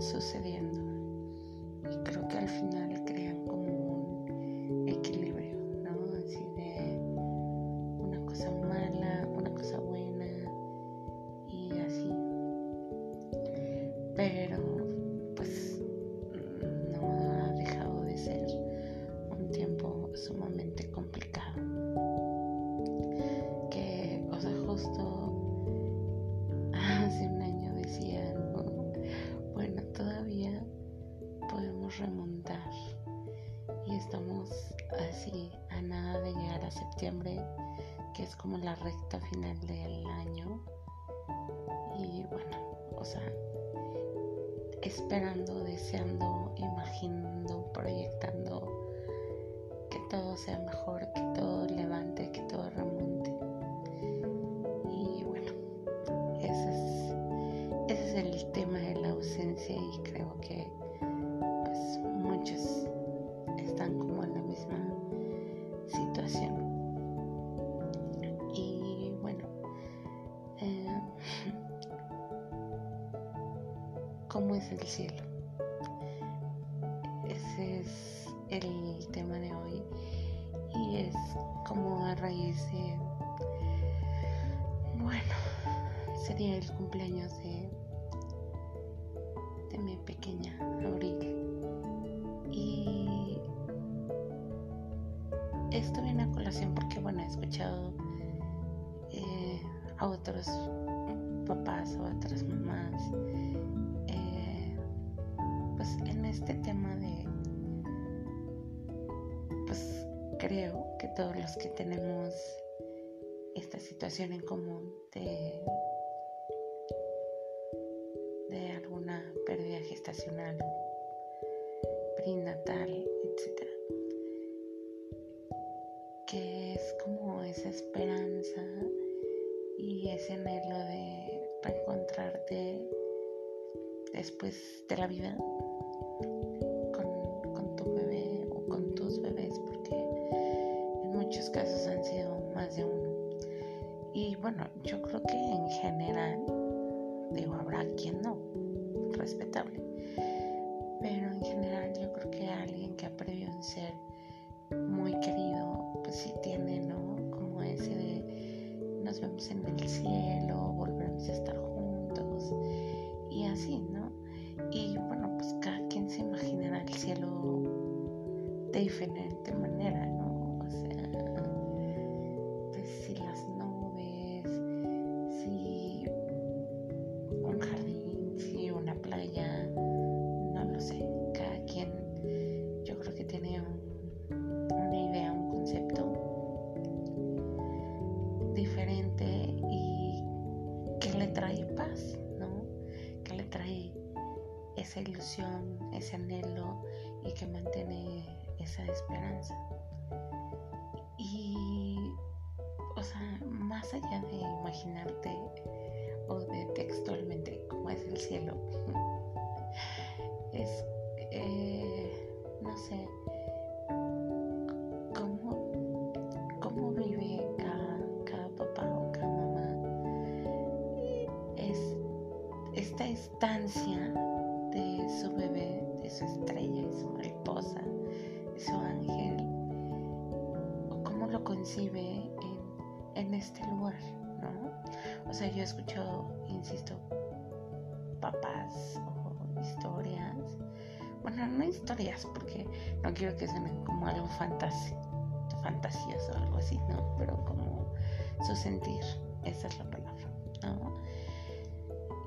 sucediendo. Y creo que al final como la recta final del año. Y bueno, o sea, esperando, deseando, imaginando, proyectando que todo sea mejor, que todo como a raíz bueno, sería el cumpleaños de, de mi pequeña Abril. Y esto viene a colación porque, bueno, he escuchado eh, a otros papás o a otras mamás, eh, pues en este tema de, creo que todos los que tenemos esta situación en común de, de alguna pérdida gestacional, prenatal, etc. Que es como esa esperanza y ese anhelo de reencontrarte después de la vida yo creo que en general, digo, habrá quien no, respetable. Pero en general yo creo que alguien que ha perdido un ser muy querido, pues sí tiene, ¿no? Como ese de nos vemos en el cielo, volveremos a estar juntos y así, ¿no? Y bueno, pues cada quien se imaginará el cielo de diferente manera, es, eh, no sé, cómo, cómo vive cada, cada papá o cada mamá es esta estancia de su bebé, de su estrella, de su mariposa, de su ángel, cómo lo concibe en, en este lugar, ¿no? O sea, yo he escuchado, insisto, papás o historias, no historias, porque no quiero que suenen como algo fantas fantasioso o algo así, ¿no? Pero como su sentir, esa es la palabra, ¿no?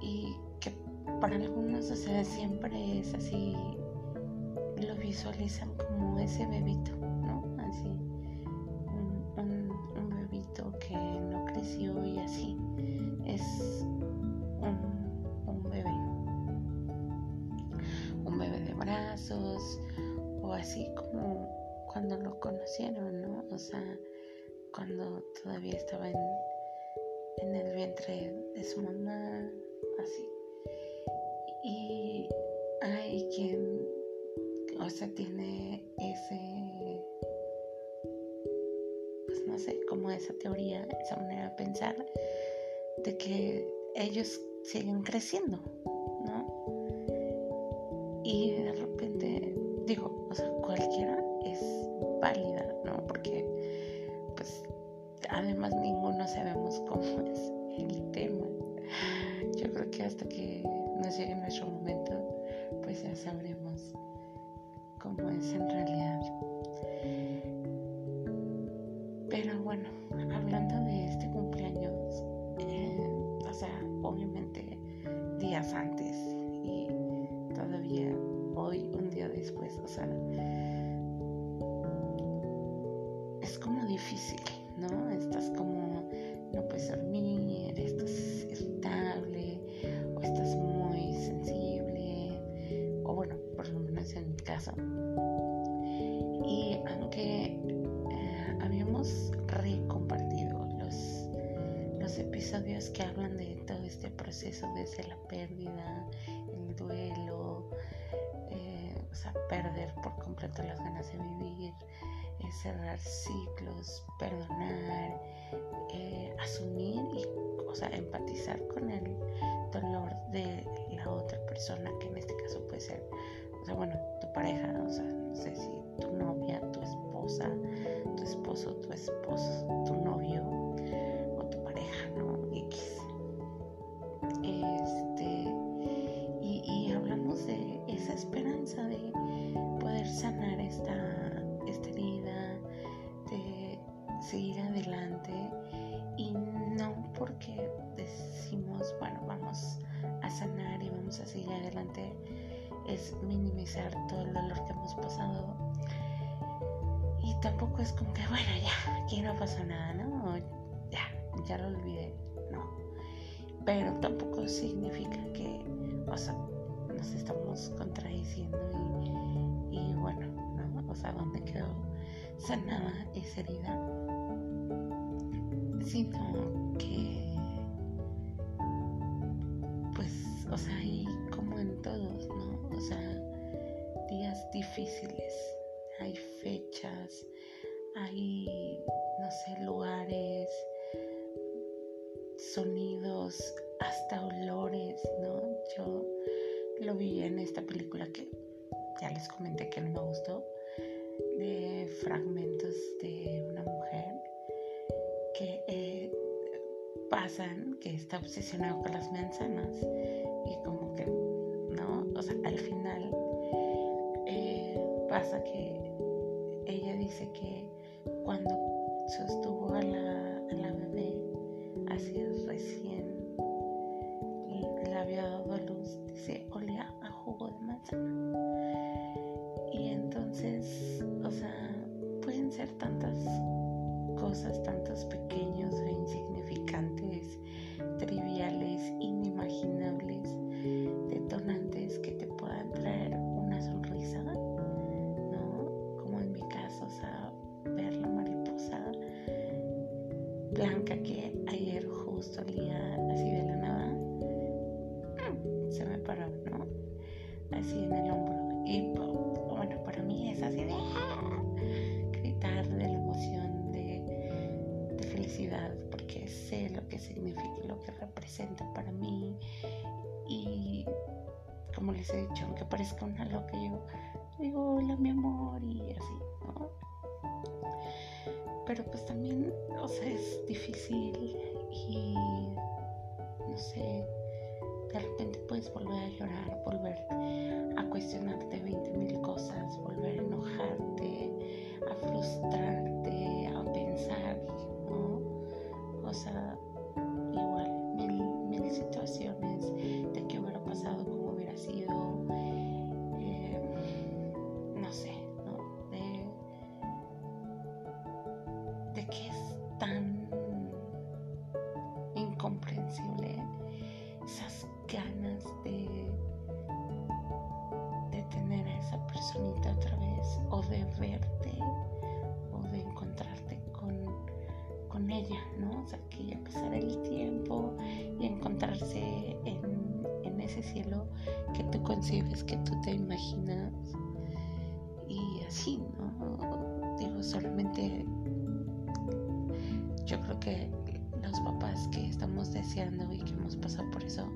Y que para algunos, o sea, siempre es así, lo visualizan como ese bebito, ¿no? Así, un bebito que no creció y así, es o así como cuando lo conocieron, ¿no? O sea, cuando todavía estaba en, en el vientre de su mamá, así. Y hay quien, o sea, tiene ese, pues no sé, como esa teoría, esa manera de pensar, de que ellos siguen creciendo. Y de repente, digo, o sea, cualquiera es válida, ¿no? Porque, pues, además ninguno sabemos cómo es el tema. Yo creo que hasta que nos llegue nuestro momento, pues ya sabremos cómo es en realidad. Proceso desde la pérdida, el duelo, eh, o sea, perder por completo las ganas de vivir, eh, cerrar ciclos, perdonar, eh, asumir y, o sea, empatizar con el dolor de la otra persona, que en este caso puede ser, o sea, bueno, tu pareja, o sea, no sé si tu novia, tu esposa, tu esposo, tu esposo, tu novio es minimizar todo el dolor que hemos pasado. Y tampoco es como que, bueno, ya, aquí no pasó nada, ¿no? Ya, ya lo olvidé, no. Pero tampoco significa que, o sea, nos estamos contradiciendo y, y bueno, ¿no? O sea, ¿dónde quedó sanada esa herida? Sino que, pues, o sea, hay como en todos, difíciles, hay fechas, hay, no sé, lugares, sonidos, hasta olores, ¿no? Yo lo vi en esta película que ya les comenté que no me gustó, de fragmentos de una mujer que eh, pasan, que está obsesionado con las manzanas y como que, ¿no? O sea, al final pasa que ella dice que cuando sostuvo a la, sé lo que significa, lo que representa para mí. Y como les he dicho, aunque parezca una loca, yo digo, hola mi amor, y así, ¿no? Pero pues también, o sea, es difícil y no sé, de repente puedes volver a llorar, volver a cuestionarte 20 mil cosas, volver a enojarte, a frustrarte, a pensar, ¿no? O sea, igual, mil, situaciones de qué hubiera pasado, cómo hubiera sido, eh, no sé, ¿no? De, de que es tan así, ¿no? Digo, solamente yo creo que los papás que estamos deseando y que hemos pasado por eso,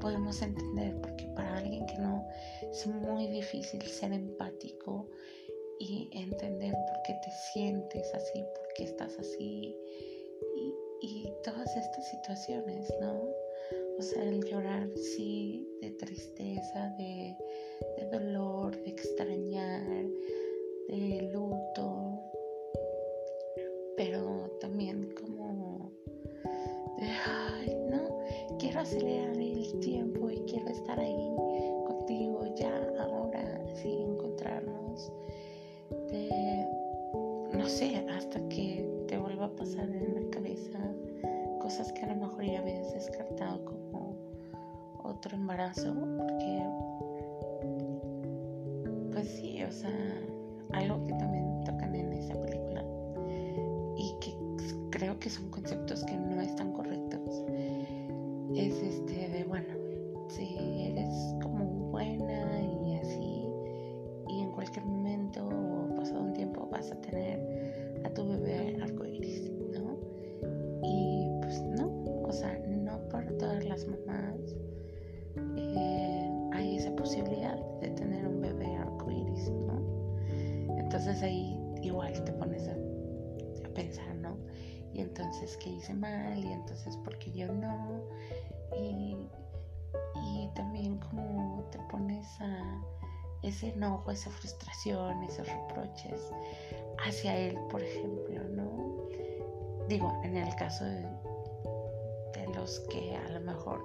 podemos entender, porque para alguien que no, es muy difícil ser empático y entender por qué te sientes así, por qué estás así y, todas estas situaciones, ¿no? O sea, el llorar, sí, de tristeza, de, de dolor, de extrañar, de luto, pero también como de, ay, no, quiero acelerar el tiempo y quiero estar ahí contigo ya, ahora, sí, encontrarnos, de, no sé, hasta que te vuelva a pasar en la cabeza cosas que a lo mejor ya habías descartado como otro embarazo, porque, pues sí, o sea, algo que también tocan en esa película y que creo que son conceptos que Y entonces, ¿por qué yo no? Y, y también como te pones a ese enojo, esa frustración, esos reproches hacia él, por ejemplo, ¿no? Digo, en el caso de, de los que a lo mejor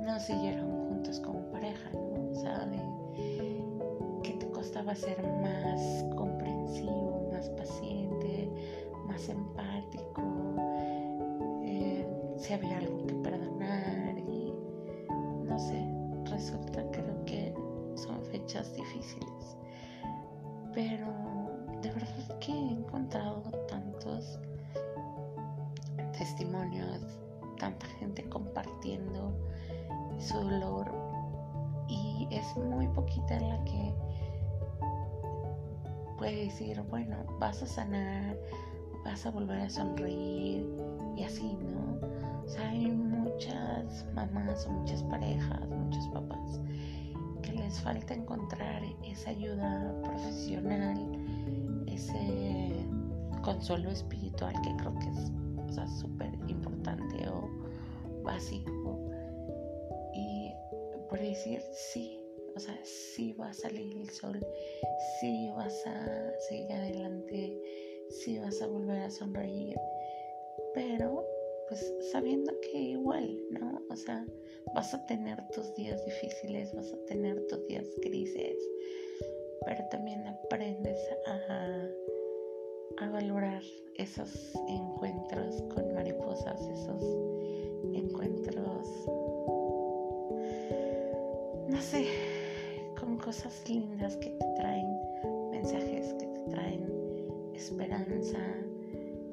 no siguieron juntos como pareja, ¿no? O sea, que te costaba ser más comprensivo, más paciente, más empático, si había algo que perdonar y no sé, resulta creo que son fechas difíciles, pero de verdad que he encontrado tantos testimonios, tanta gente compartiendo su dolor y es muy poquita la que puede decir, bueno, vas a sanar, vas a volver a sonreír y así, ¿no? O sea, hay muchas mamás muchas parejas, muchos papás que les falta encontrar esa ayuda profesional, ese consuelo espiritual que creo que es súper importante o básico. Y por decir sí, o sea, sí va a salir el sol, sí vas a seguir adelante, sí vas a volver a sonreír, pero pues sabiendo que igual, ¿no? O sea, vas a tener tus días difíciles, vas a tener tus días grises, pero también aprendes a, a valorar esos encuentros con mariposas, esos encuentros, no sé, con cosas lindas que te traen mensajes, que te traen esperanza,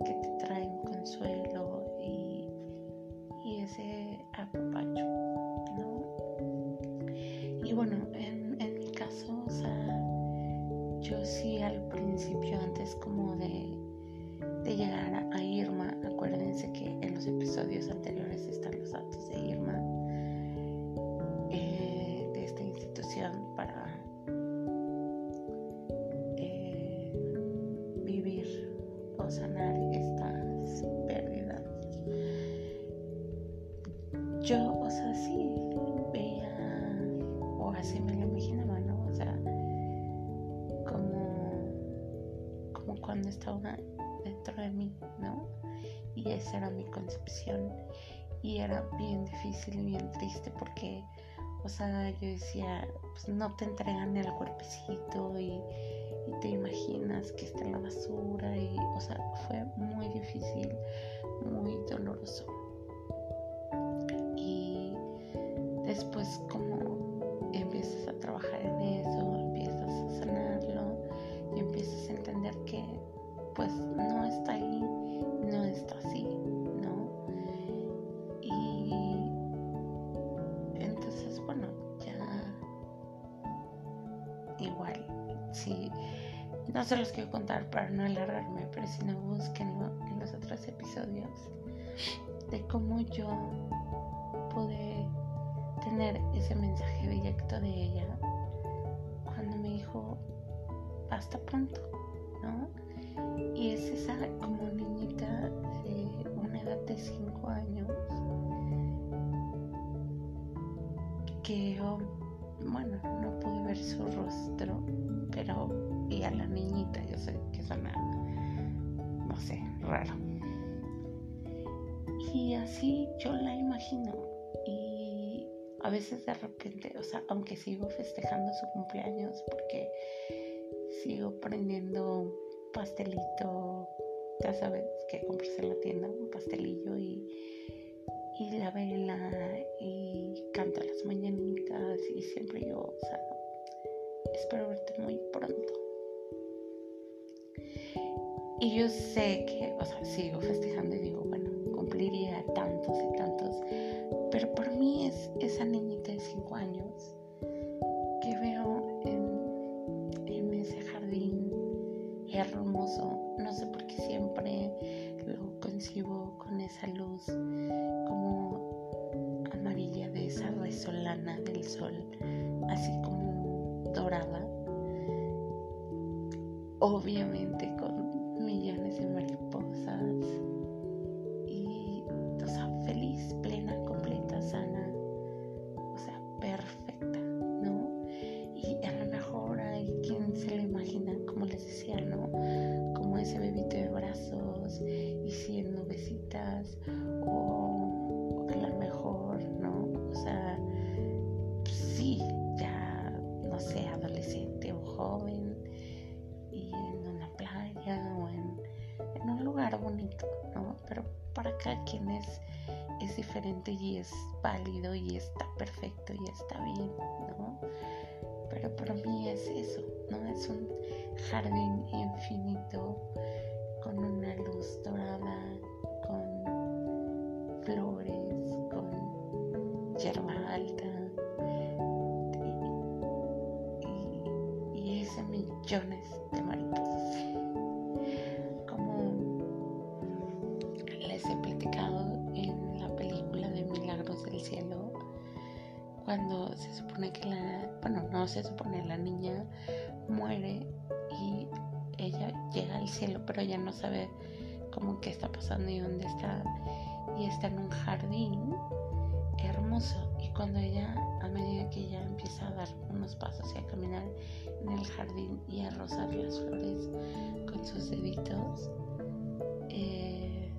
que te traen consuelo sí al principio, antes como de, de llegar a, Irma, acuérdense que en los episodios anteriores están los datos de Irma eh, difícil y bien triste porque o sea, yo decía, pues no te entregan el cuerpecito y, te imaginas que está en la basura y, o sea, fue muy difícil, muy doloroso. Y después como se los quiero contar para no alargarme, pero si no busquen en los otros episodios de cómo yo pude tener ese mensaje directo de ella cuando me dijo, hasta pronto, ¿no? Y es esa como niñita de una edad de 5 años que yo, bueno, no pude ver su rostro, pero y a la niñita, yo sé que suena, no sé, raro. Y así yo la imagino. Y a veces de repente, o sea, aunque sigo festejando su cumpleaños, porque sigo prendiendo pastelito, ya sabes, que compras en la tienda, un pastelillo y, y la vela y canto las mañanitas y siempre yo, o sea, espero verte muy pronto. Y yo sé que, o sea, sigo festejando y digo, bueno, cumpliría tantos y tantos, pero por mí es esa niñita de 5 años que veo en, en ese jardín hermoso, no sé por qué siempre lo concibo con esa luz como amarilla de esa resolana del sol, obviamente cada quien es, es diferente y es válido y está perfecto y está bien, ¿no? Pero para mí es eso, ¿no? Es un jardín infinito con una luz dorada, con flores, con hierba alta y, y, y ese millones se supone, la niña muere y ella llega al cielo, pero ella no sabe cómo qué está pasando y dónde está. Y está en un jardín hermoso. Y cuando ella, a medida que ella empieza a dar unos pasos y a caminar en el jardín y a rozar las flores con sus deditos, eh,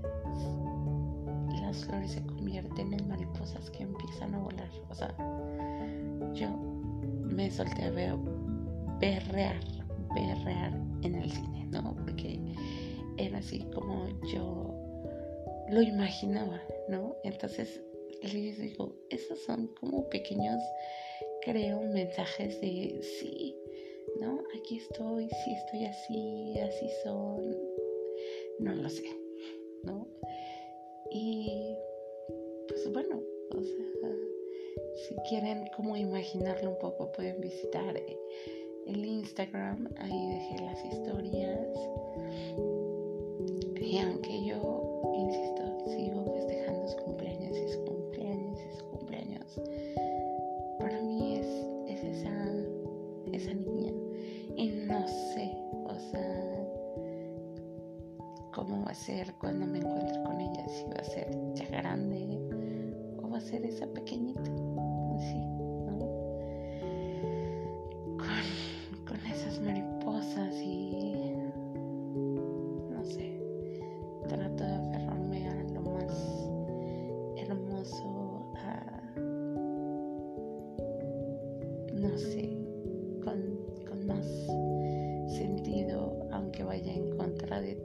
las flores se convierten en mariposas que empiezan a volar. O sea, yo me solté a ver, berrear, berrear en el cine, ¿no? Porque era así como yo lo imaginaba, ¿no? Entonces les digo, esos son como pequeños, creo, mensajes de sí, ¿no? Aquí estoy, sí estoy así, así son, no lo sé, ¿no? Y pues bueno, o sea, si quieren como imaginarlo un poco, pueden visitar el Instagram, ahí dejé las historias.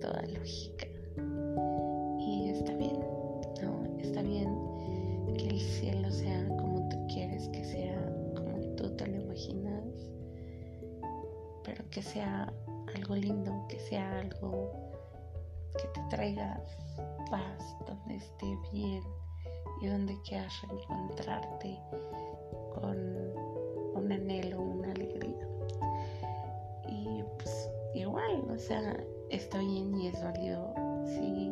toda lógica. Y está bien, ¿no? Está bien que el cielo sea como tú quieres que sea, como tú te lo imaginas, pero que sea algo lindo, que sea algo que te traiga paz, donde esté bien y donde quieras reencontrarte con un anhelo, una alegría. Y pues igual, o sea, está bien y es válido si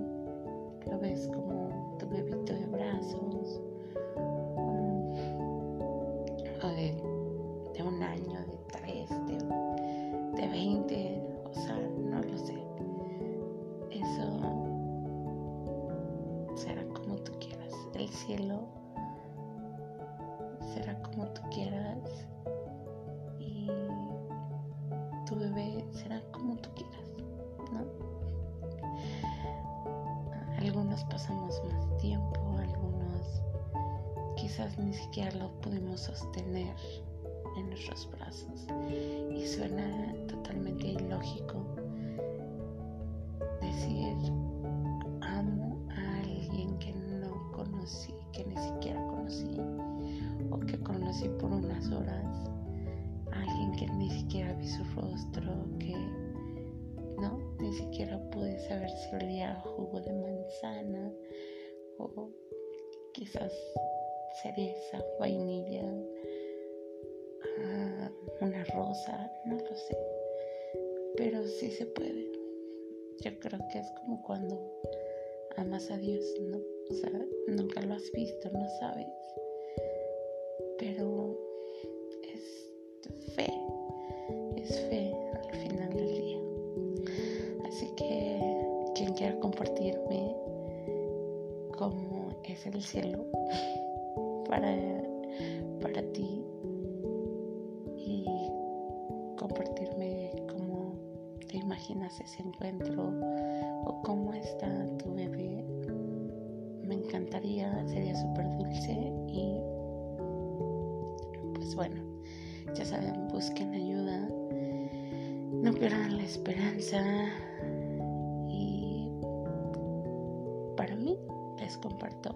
lo ves como tu bebito de brazos, o de, de un año, de tres, de, de 20, ni siquiera lo pudimos sostener en nuestros brazos. Y suena totalmente ilógico decir amo a alguien que no conocí, que ni siquiera conocí o que conocí por unas horas, alguien que ni siquiera vi su rostro, que no, ni siquiera pude saber si olía jugo de manzana o quizás cereza, vainilla, ah, una rosa, no lo sé, pero sí se puede. Yo creo que es como cuando amas a Dios, ¿no? O sea, nunca lo has visto, no sabes, pero es fe, es fe al final del día. Así que quien quiera compartirme cómo es el cielo para, para ti y compartirme cómo te imaginas ese encuentro o cómo está tu bebé. Me encantaría, sería súper dulce y pues bueno, ya saben, busquen ayuda, no pierdan la esperanza y para mí les comparto